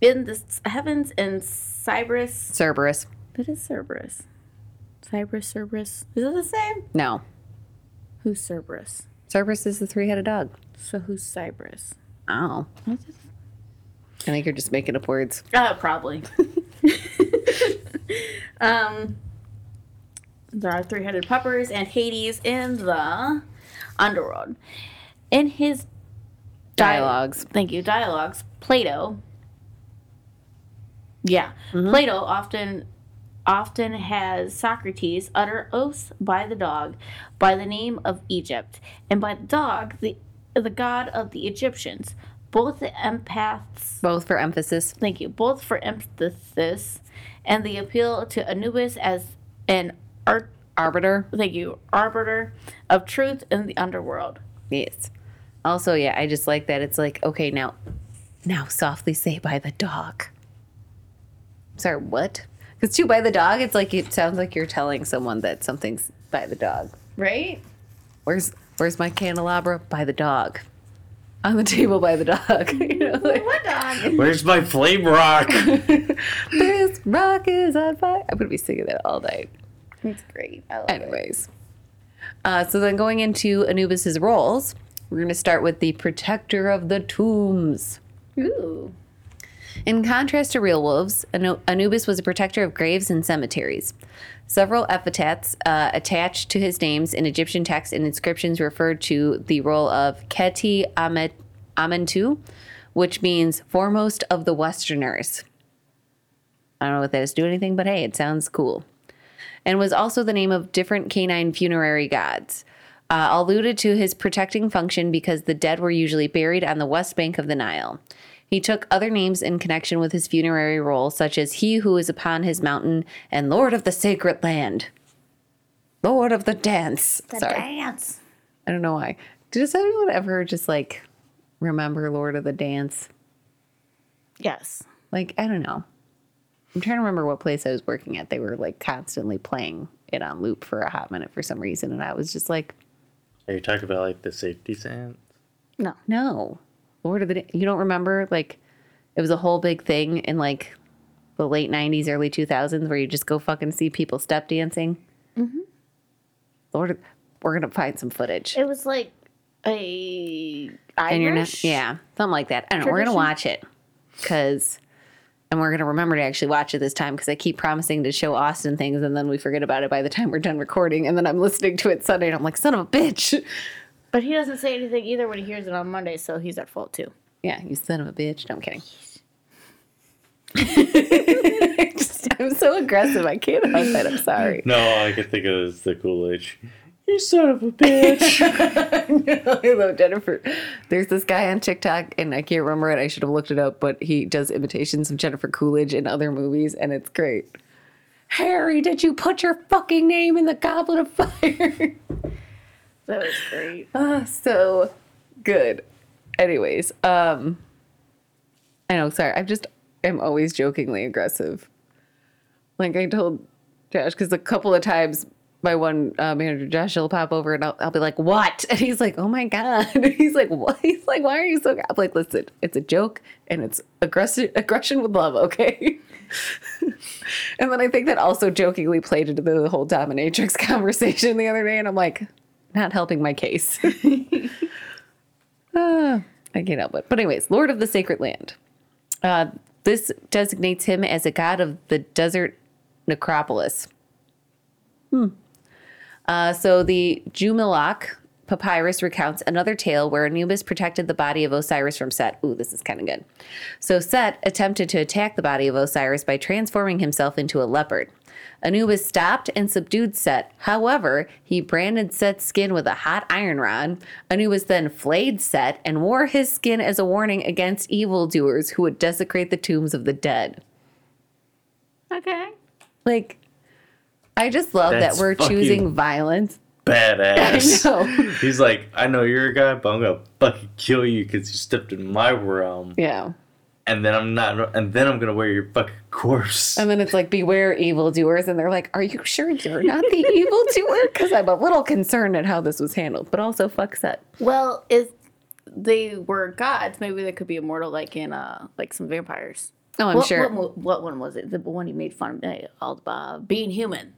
In the heavens in Cyrus. Cerberus. What is Cerberus? Cyrus, Cerberus. Is it the same? No. Who's Cerberus? Cerberus is the three headed dog. So who's Cyprus? Oh. I think you're just making up words. Uh, probably. um, there are three-headed puppers and Hades in the underworld. In his di- Dialogues. thank you, dialogues, Plato. Yeah, Plato often often has Socrates utter oaths by the dog, by the name of Egypt, and by the dog, the the god of the Egyptians. both the empaths Both for emphasis. thank you both for emphasis and the appeal to Anubis as an art Arbiter. thank you arbiter of truth in the underworld. Yes. Also, yeah, I just like that. It's like, okay, now, now softly say by the dog. Sorry, what? Because two by the dog, it's like it sounds like you're telling someone that something's by the dog. Right? Where's Where's my candelabra? By the dog. On the table by the dog. you know, like, What dog? Where's my flame rock? this rock is on fire. I'm gonna be singing that all night. It's great. I love it. Anyways, uh, so then going into Anubis's roles, we're gonna start with the protector of the tombs. Ooh. In contrast to real wolves, Anubis was a protector of graves and cemeteries. Several epithets uh, attached to his names in Egyptian texts and inscriptions referred to the role of Keti Amet- Amentu, which means foremost of the Westerners. I don't know what that is to do anything, but hey, it sounds cool. And was also the name of different canine funerary gods. Uh, alluded to his protecting function because the dead were usually buried on the west bank of the Nile. He took other names in connection with his funerary role, such as He who is upon his mountain and Lord of the sacred land. Lord of the dance. Sorry. Dance. I don't know why. Does anyone ever just like remember Lord of the Dance? Yes. Like, I don't know. I'm trying to remember what place I was working at. They were like constantly playing it on loop for a hot minute for some reason. And I was just like, Are you talking about like the safety sands? No. no. Lord of the You don't remember? Like, it was a whole big thing in like the late 90s, early 2000s where you just go fucking see people step dancing. Mm-hmm. Lord, we're going to find some footage. It was like a Irish. not yeah something like that i don't know we're gonna watch it because and we're gonna remember to actually watch it this time because i keep promising to show austin things and then we forget about it by the time we're done recording and then i'm listening to it sunday and i'm like son of a bitch But he doesn't say anything either when he hears it on Monday, so he's at fault too. yeah you son of a bitch no i'm kidding Just- i'm so aggressive i can't help it i'm sorry No, I can think of it as the Coolidge. You son of a bitch. I love Jennifer. There's this guy on TikTok, and I can't remember it. I should have looked it up, but he does imitations of Jennifer Coolidge in other movies, and it's great. Harry, did you put your fucking name in the goblet of fire? That was great. Ah, so good. Anyways, um, I know. Sorry, I'm just I'm always jokingly aggressive. Like I told Josh, because a couple of times my one uh, manager Josh will pop over and I'll, I'll be like, "What?" And he's like, "Oh my god!" And he's like, "What?" He's like, "Why are you so?" I'm like, "Listen, it's a joke and it's aggression aggression with love, okay?" and then I think that also jokingly played into the whole dominatrix conversation the other day, and I'm like, not helping my case. Ah, I can't help it. But anyways, Lord of the Sacred Land. Uh, this designates him as a god of the desert necropolis. Hmm. Uh, so the Jumilhac papyrus recounts another tale where Anubis protected the body of Osiris from Set. Ooh, this is kind of good. So Set attempted to attack the body of Osiris by transforming himself into a leopard. Anubis stopped and subdued Set. However, he branded Set's skin with a hot iron rod. Anubis then flayed Set and wore his skin as a warning against evildoers who would desecrate the tombs of the dead. Okay. Like, I just love That's that we're choosing violence. Badass. I know. He's like, I know you're a guy, but I'm gonna fucking kill you because you stepped in my realm, Yeah. And then I'm not, and then I'm gonna wear your fucking corpse. And then it's like, beware evildoers. And they're like, are you sure you're not the evildoer? Because I'm a little concerned at how this was handled, but also fuck set. Well, if they were gods, maybe they could be immortal, like in uh, like some vampires. Oh, I'm what, sure. What, what one was it? The one he made fun of, uh, all uh, being human.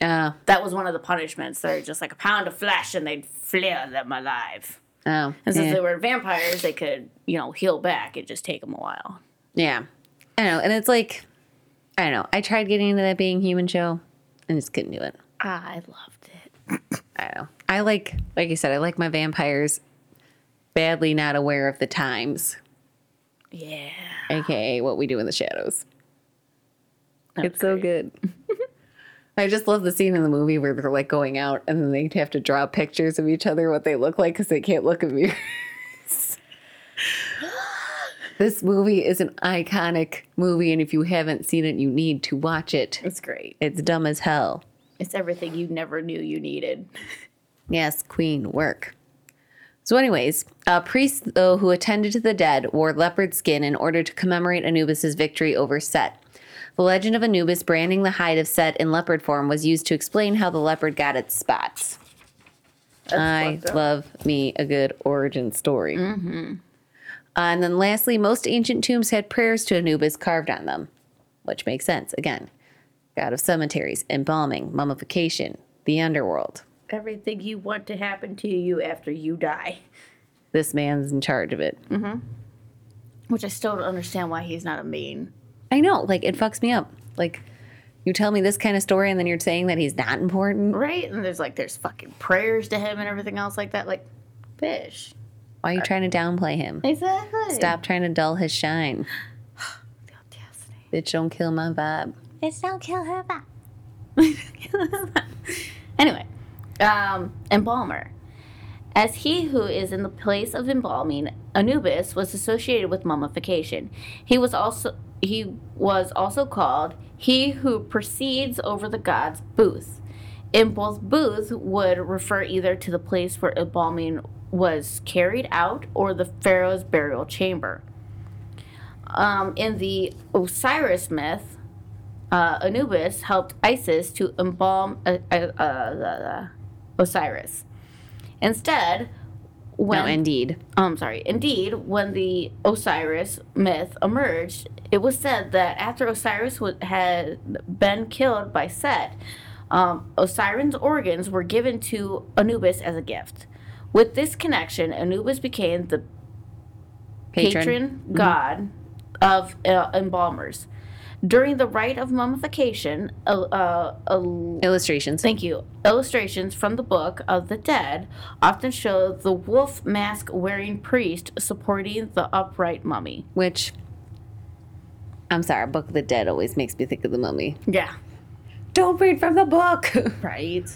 Oh, That was one of the punishments. They're just like a pound of flesh, and they'd flare them alive. Oh. And since yeah. they were vampires, they could, you know, heal back. It just take them a while. yeah. I know. And it's like, I don't know. I tried getting into that being human show and just couldn't do it. I loved it. I don't know. I like, like I said, I like my vampires badly not aware of the times, Yeah. aka what we do in the shadows. It's so good. I just love the scene in the movie where they're like going out and then they have to draw pictures of each other, what they look like, because they can't look at mirrors. This movie is an iconic movie, and if you haven't seen it, you need to watch it. It's great. It's dumb as hell. It's everything you never knew you needed. Yes, queen work. So, anyways, uh, a priest, though, who attended to the dead, wore leopard skin in order to commemorate Anubis's victory over Set. The legend of Anubis branding the hide of Set in leopard form was used to explain how the leopard got its spots. I love me a good origin story. Uh, and then, lastly, most ancient tombs had prayers to Anubis carved on them, which makes sense. Again, god of cemeteries, embalming, mummification, the underworld. Everything you want to happen to you after you die. This man's in charge of it. Which I still don't understand why he's not a main. I know, like it fucks me up. Like you tell me this kind of story and then you're saying that he's not important. Right? And there's like, there's fucking prayers to him and everything else like that. Like, fish. Why are you trying to downplay him? Exactly. Stop trying to dull his shine. The audacity. Bitch, don't kill my vibe. It's don't kill her vibe. anyway, um, embalmer. As he who is in the place of embalming, Anubis was associated with mummification. He was also he was also called he who precedes over the gods booth. In both booth would refer either to the place where embalming was carried out or the pharaoh's burial chamber. Um, in the Osiris myth, uh, Anubis helped Isis to embalm uh, uh, uh, uh, Osiris. Instead, when no, indeed. I'm sorry. Indeed, when the Osiris myth emerged, it was said that after Osiris had been killed by Set, um, Osiris' organs were given to Anubis as a gift. With this connection, Anubis became the patron, god of uh, embalmers. During the rite of mummification, uh, uh, uh, Illustrations. Thank you. Illustrations from the Book of the Dead often show the wolf mask wearing priest supporting the upright mummy. Which I'm sorry, Book of the Dead always makes me think of the mummy. Yeah. Don't read from the book. Right?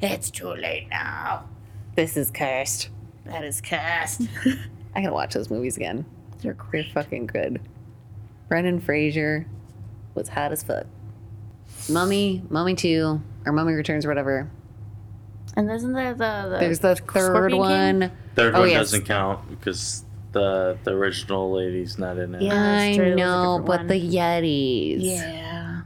It's too late now. this is cursed. That is cursed. I gotta watch those movies again. They're They're fucking good. Brendan Fraser was hot as fuck. Mummy, Mummy 2, or Mummy Returns, or whatever. And isn't there the, the There's the third Scorpion King? one. Third Oh, one yes. doesn't count because the the original lady's not in it. Yeah. I true, it was a know, but one. the Yetis. Yeah.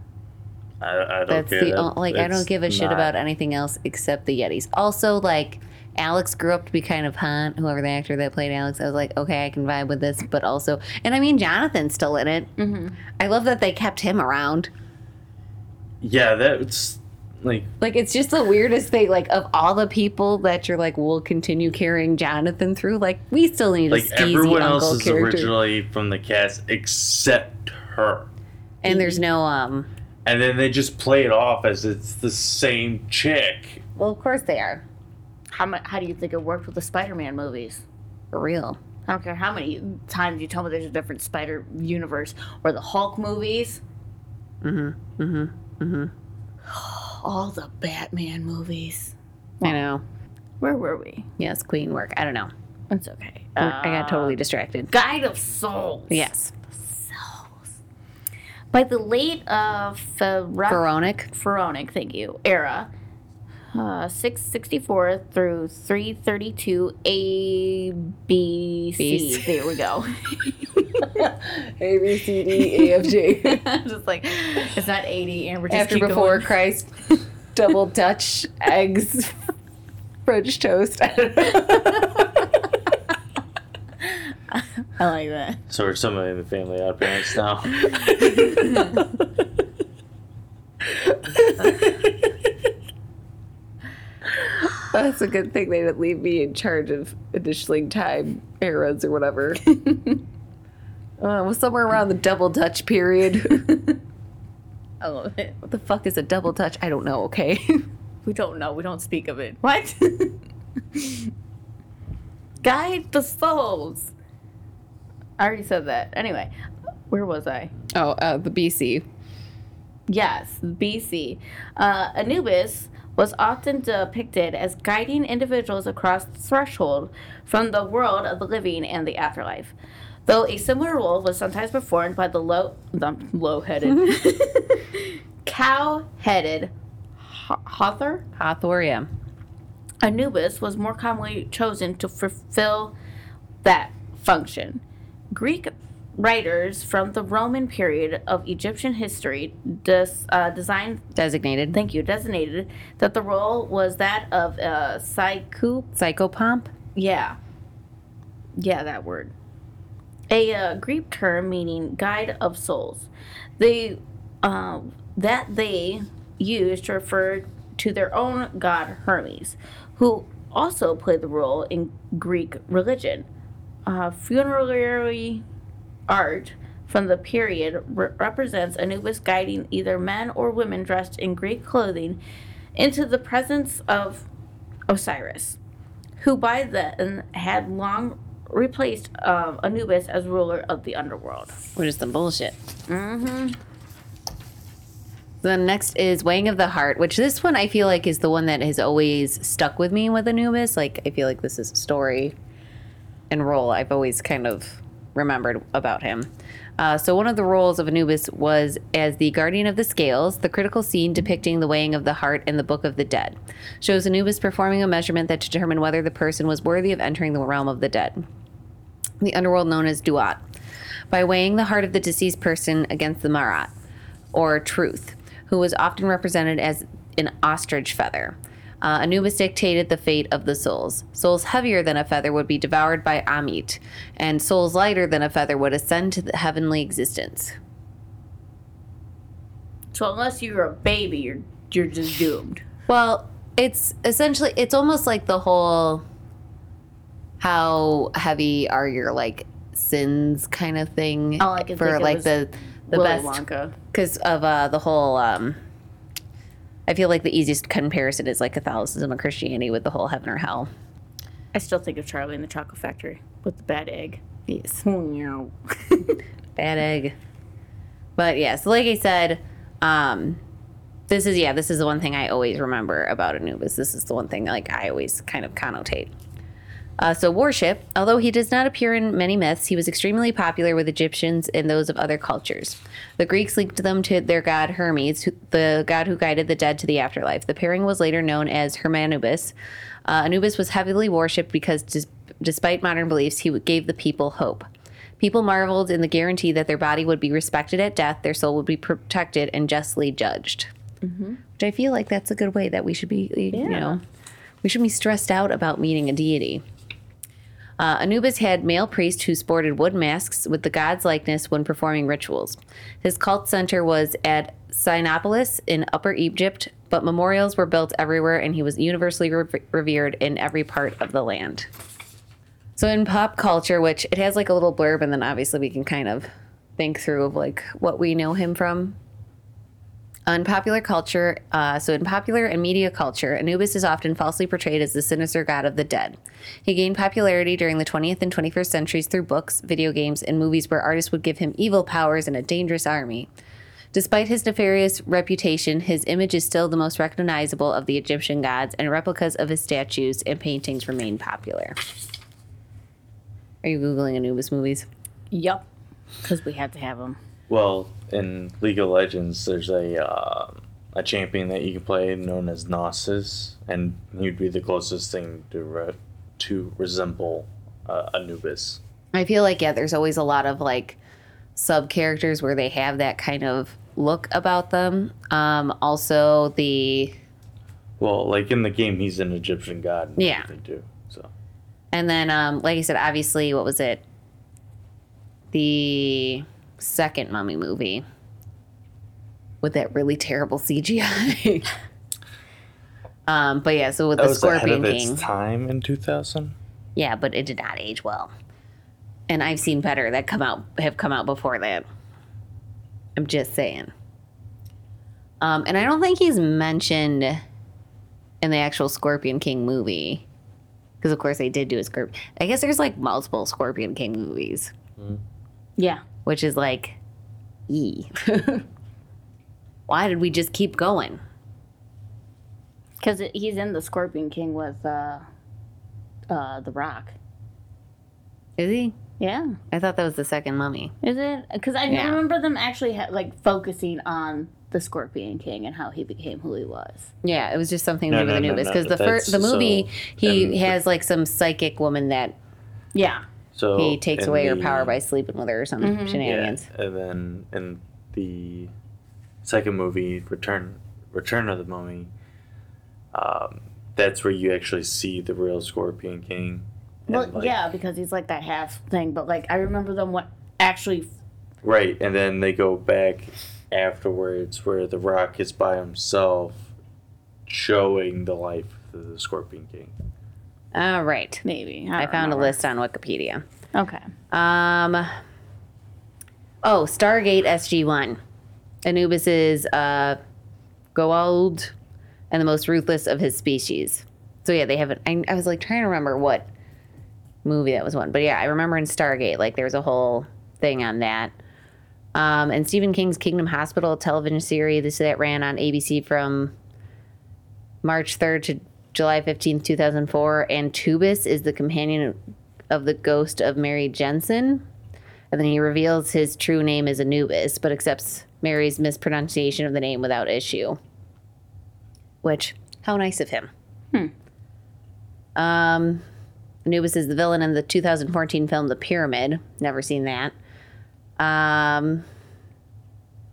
I, I don't That's get the it. o- like I don't give a shit not- about anything else except the Yetis. Also, like Alex grew up to be kind of hot. Whoever the actor that played Alex, I was like, okay, I can vibe with this. But also, and I mean, Jonathan's still in it. Mm-hmm. I love that they kept him around. Yeah, that's like Like it's just the weirdest thing. Like of all the people that you're like, we'll continue carrying Jonathan through. Like we still need to like a skeezy everyone uncle else is character. originally from the cast except her. and there's no um. And then they just play it off as it's the same chick. Well, of course they are How, mu- how do you think it worked with the Spider-Man movies? for real. I don't care how many times you tell me there's a different Spider universe or the Hulk movies. Mm-hmm. Mm-hmm. Mm-hmm. All the Batman movies. I know. Where were we? Yes, Queen work. I don't know. It's okay. I got Uh, totally distracted. Guide of Souls. Yes. Souls. By the late uh, Pharaoh- Pharaonic. Pharaonic, thank you, era, uh, 664 through 332 A, B, C. B, C. There we go. A B C D E F G. I'm just like, it's not 80, Amber. Just After keep before going. Christ, double Dutch eggs, French toast. I don't know. I like that. So we're somebody in the Fairly OddParents now. That's a good thing they didn't leave me in charge of initialing time eras or whatever. Uh, it was somewhere around the double Dutch period. I love it. what the fuck is a double Dutch? I don't know. Okay. We don't know. We don't speak of it. What? Guide the souls. I already said that. Anyway, where was I? oh, uh, the BC. Yes, BC. Uh, Anubis was often depicted as guiding individuals across the threshold from the world of the living and the afterlife. Though a similar role was sometimes performed by the low, the low-headed, cow-headed Ho- Hathor, Hathor, yeah. Anubis was more commonly chosen to fulfill that function. Greek writers from the Roman period of Egyptian history des, uh, designed, Designated. thank you, designated that the role was that of a psycho. Psychopomp. Yeah, yeah, that word. A uh, Greek term meaning guide of souls. They uh, that they used to refer to their own god Hermes, who also played the role in Greek religion. Uh, funerary art from the period re- represents Anubis guiding either men or women dressed in Greek clothing into the presence of Osiris, who by then had long replaced um, Anubis as ruler of the underworld. Which is some bullshit. Mm-hmm. The next is Weighing of the Heart, which this one I feel like is the one that has always stuck with me with Anubis. Like, I feel like this is a story and role I've always kind of remembered about him. Uh, so, one of the roles of Anubis was as the guardian of the scales. The critical scene depicting the weighing of the heart in the Book of the Dead shows Anubis performing a measurement that determined whether the person was worthy of entering the realm of the dead, the underworld known as Duat, by weighing the heart of the deceased person against the Marat, or truth, who was often represented as an ostrich feather. Uh, Anubis dictated the fate of the souls. Souls heavier than a feather would be devoured by Ammit, and souls lighter than a feather would ascend to the heavenly existence. So unless you're a baby, you're you're just doomed. Well, it's essentially it's almost like the whole how heavy are your like sins kind of thing Oh, I can for think like the the Willy best because of uh, the whole. Um, I feel like the easiest comparison is like Catholicism and Christianity with the whole heaven or hell. I still think of Charlie in the Chocolate Factory with the bad egg. Yes, Meow. bad egg. But yeah, so like I said, um, this is yeah, this is the one thing I always remember about Anubis. This is the one thing like I always kind of connotate. Uh, so worship, although he does not appear in many myths, he was extremely popular with Egyptians and those of other cultures. The Greeks linked them to their god Hermes, who, the god who guided the dead to the afterlife. The pairing was later known as Hermanubis. Uh, Anubis was heavily worshipped because, dis- despite modern beliefs, he gave the people hope. People marveled in the guarantee that their body would be respected at death, their soul would be protected, and justly judged. Which I feel like that's a good way that we should be, you Yeah. know, we shouldn't be stressed out about meeting a deity. Uh, Anubis had male priests who sported wood masks with the god's likeness when performing rituals. His cult center was at Cynopolis in Upper Egypt, but memorials were built everywhere and he was universally re- revered in every part of the land. So in pop culture, which it has like a little blurb, and then obviously we can kind of think through of like what we know him from. Unpopular culture. Uh, so, in popular and media culture, Anubis is often falsely portrayed as the sinister god of the dead. He gained popularity during the 20th and 21st centuries through books, video games, and movies where artists would give him evil powers and a dangerous army. Despite his nefarious reputation, his image is still the most recognizable of the Egyptian gods, and replicas of his statues and paintings remain popular. Are you Googling Anubis movies? Yup. Because we had to have them. Well, in League of Legends, there's a uh, a champion that you can play known as Nasus, and he'd be the closest thing to re- to resemble uh, Anubis. I feel like yeah, there's always a lot of like sub characters where they have that kind of look about them. Um, also the Well, like in the game, he's an Egyptian god. and Yeah. too. So and then um, like I said, obviously what was it? The second mummy movie with that really terrible CGI. um, but yeah, so with that the was ahead Scorpion of King. its time in 2000. Yeah, but it did not age well. And I've seen better that come out have come out before that. I'm just saying. Um, and I don't think he's mentioned in the actual Scorpion King movie. Because of course they did do a Scorpion. I guess there's like multiple Scorpion King movies, Yeah. Which is like, e. Why did we just keep going? Because he's in the Scorpion King with uh, uh, The Rock. Is he? Yeah. I thought that was the second mummy. Is it? Because I Yeah. remember them actually ha- like focusing on the Scorpion King and how he became who he was. Yeah, it was just something No, to do with no, no, Anubis no, because the first the movie so- he has like some psychic woman that Yeah. So he takes in away her the- power by sleeping with her or some shenanigans. Yeah, and then in the second movie, Return Return of the Mummy, um, that's where you actually see the real Scorpion King. and, Well, like- yeah, because he's like that half thing. But like, I remember them what actually. Right, and then they go back afterwards where The Rock is by himself, showing the life of the Scorpion King. All right, Maybe I don't found a list on Wikipedia. Okay. Um. Oh, Stargate SG One. Anubis is uh, Goa'uld and the most ruthless of his species. So yeah, they haven't. I, I was like trying to remember what movie that was one, but yeah, I remember in Stargate like there was a whole thing on that. Um, and Stephen King's Kingdom Hospital television series this that ran on ABC from March third to July fifteenth, two thousand four. Antubis is the companion of the ghost of Mary Jensen. And then he reveals his true name is Anubis, but accepts Mary's mispronunciation of the name without issue. Which, how nice of him. Um, Anubis is the villain in the 2014 film The Pyramid. Never seen that. Um,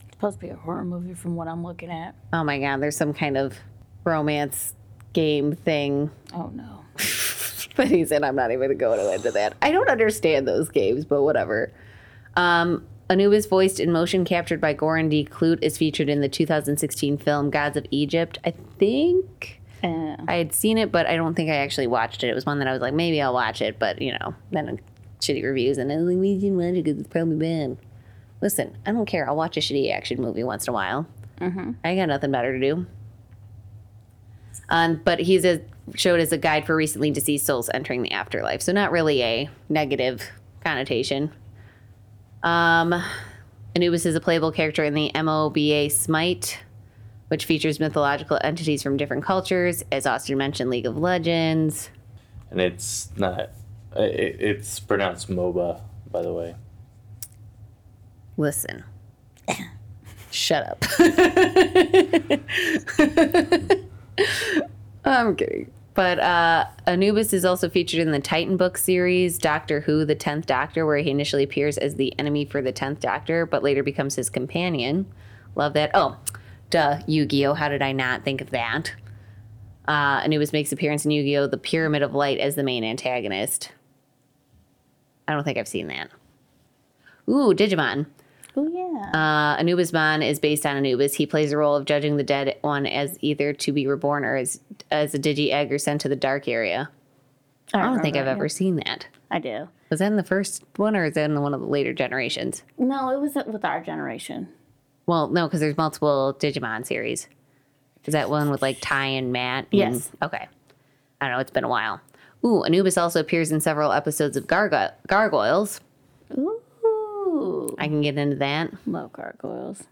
It's supposed to be a horror movie from what I'm looking at. oh my God, there's some kind of romance game thing Oh no. but he's in. I'm not even going to go into that. I don't understand those games, but whatever. Um, Anubis, voiced in motion captured by Goran D. Kleut, is featured in the 2016 film Gods of Egypt. I think Uh, I had seen it, but I don't think I actually watched it. It was one that I was like, maybe I'll watch it, but you know, then shitty reviews, and I was like, we didn't watch it because it's probably bad. Listen, I don't care. I'll watch a shitty action movie once in a while. I got nothing better to do. Um, but he's a, showed as a guide for recently deceased souls entering the afterlife, so not really a negative connotation. Um, Anubis is a playable character in the MOBA Smite, which features mythological entities from different cultures. As Austin mentioned, League of Legends. And it's not, it, it's pronounced MOBA, by the way. Listen. Shut up. I'm kidding. But uh, Anubis is also featured in the Titan book series, Doctor Who, the 10th Doctor, where he initially appears as the enemy for the 10th Doctor, but later becomes his companion. Love that. Oh, duh, Yu Gi Oh! How did I not think of that? Uh, Anubis makes appearance in Yu Gi Oh! The Pyramid of Light as the main antagonist. I don't think I've seen that. Ooh, Digimon. Oh yeah. Uh, Anubismon is based on Anubis. He plays the role of judging the dead one as either to be reborn or as as a digi egg or sent to the dark area. I don't think I've ever seen that. I do. Was that in the first one or is that in one of the later generations? No, it was with our generation. Well, no, because there's multiple Digimon series. Is that one with like Tai and Matt? and- Yes. okay. I don't know. It's been a while. Ooh, Anubis also appears in several episodes of Gargo- Gargoyles. Ooh. I can get into that. love gargoyles.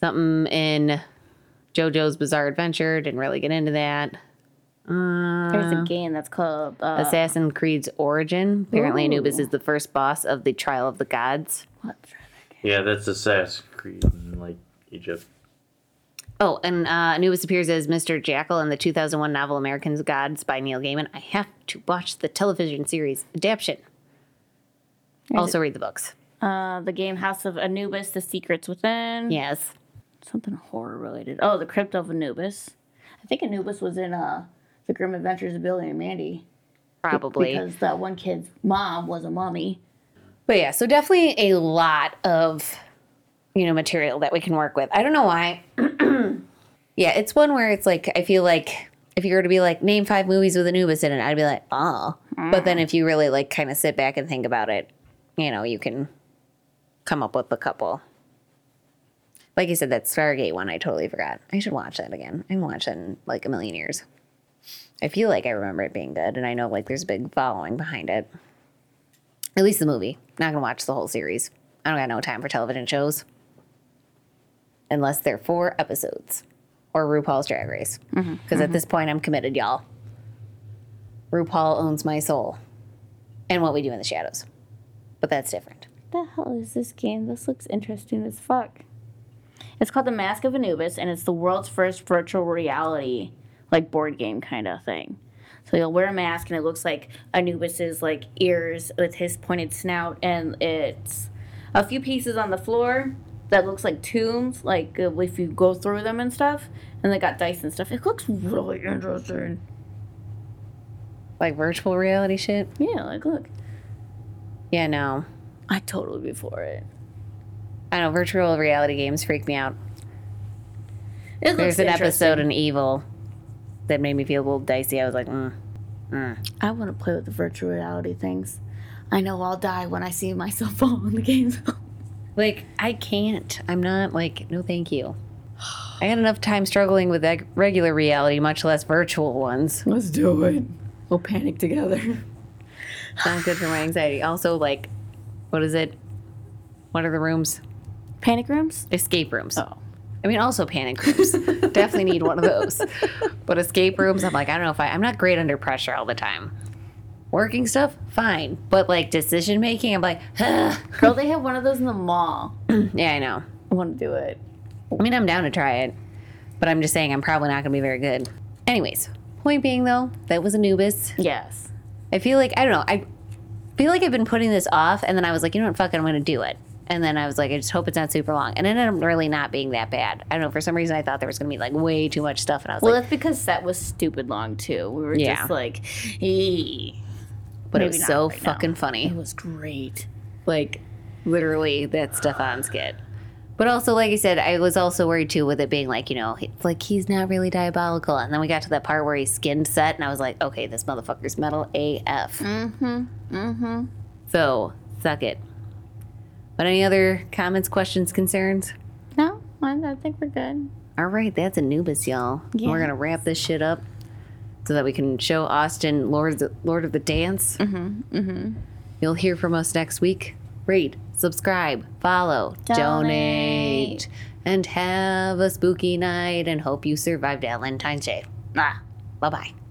Something in JoJo's Bizarre Adventure. Didn't really get into that. There's a game that's called uh, Assassin's Creed's Origin. Apparently, Ooh. Anubis is the first boss of the Trial of the Gods. what's that game? Yeah, that's Assassin's Creed in, like, Egypt. Oh, and uh, Anubis appears as Mr. Jackal in the 2001 novel American's Gods by Neil Gaiman. I have to watch the television series adaptation. Also, read the books. Uh, the game House of Anubis: The Secrets Within. Yes. Something horror related. Oh, the Crypt of Anubis. I think Anubis was in uh, The Grim Adventures of Billy and Mandy. Probably. Because that one kid's mom was a mummy. But yeah, so definitely a lot of you know material that we can work with. I don't know why. yeah, it's one where it's like I feel like if you were to be like name five movies with Anubis in it, I'd be like, oh. But then if you really like kind of sit back and think about it, you know, you can come up with a couple. Like you said, that Stargate one, I totally forgot. I should watch that again. I haven't watched that in like a million years. I feel like I remember it being good, and I know like there's a big following behind it. At least the movie. Not gonna watch the whole series. I don't got no time for television shows. Unless they're four episodes or RuPaul's Drag Race. Mm-hmm. Because at mm-hmm. this point, I'm committed, y'all. RuPaul owns my soul and what we do in the shadows. But that's different. The hell is this game? This looks interesting as fuck. It's called The Mask of Anubis, and it's the world's first virtual reality, like board game kind of thing. So you'll wear a mask, and it looks like Anubis's like ears with his pointed snout, and it's a few pieces on the floor that looks like tombs, like uh, if you go through them and stuff. And they got dice and stuff. It looks really interesting. Like virtual reality shit. Yeah, like look, Yeah, no. I totally be for it. I know virtual reality games freak me out. It looks There's an episode in Evil that made me feel a little dicey. I was like, mm. mm. I want to play with the virtual reality things. I know I'll die when I see myself fall in the game. like I can't. I'm not like, no, thank you. I had enough time struggling with eg- regular reality, much less virtual ones. Let's do it. We'll panic together. Not good for my anxiety. Also, like, what is it? What are the rooms? Panic rooms? Escape rooms. Oh. I mean, also panic rooms. Definitely need one of those. But escape rooms, I'm like, I don't know if I, I'm not great under pressure all the time. Working stuff, fine. But like decision making, I'm like, Girl, they have one of those in the mall. yeah, I know. I want to do it. I mean, I'm down to try it, but I'm just saying I'm probably not going to be very good. Anyways, point being though, that was Anubis. Yes. I feel like I don't know. I feel like I've been putting this off, and then I was like, you know what, fuck it, I'm to do it. And then I was like, I just hope it's not super long. And it ended up really not being that bad. I don't know. For some reason, I thought there was going to be like way too much stuff, and I was like Well, like, that's because set was stupid long too. We were Yeah. just like, "Eh." but it was so right now. fucking funny. it was great. Like, literally, that Stefan skit. But also, like I said, I was also worried too with it being like, you know, it's like he's not really diabolical. And then we got to that part where he skinned set, and I was like, okay, this motherfucker's metal AF. Mm-hmm. Mm-hmm. So, suck it. But any other comments, questions, concerns? No, I, think we're good. All right, that's Anubis, y'all. Yeah. We're gonna wrap this shit up so that we can show Austin Lord of the, Lord of the Dance. Mm-hmm. Mm-hmm. You'll hear from us next week. Rate, subscribe, follow, donate, Donate. and have a spooky night. And hope you survived Valentine's Day. Ah. Bye bye.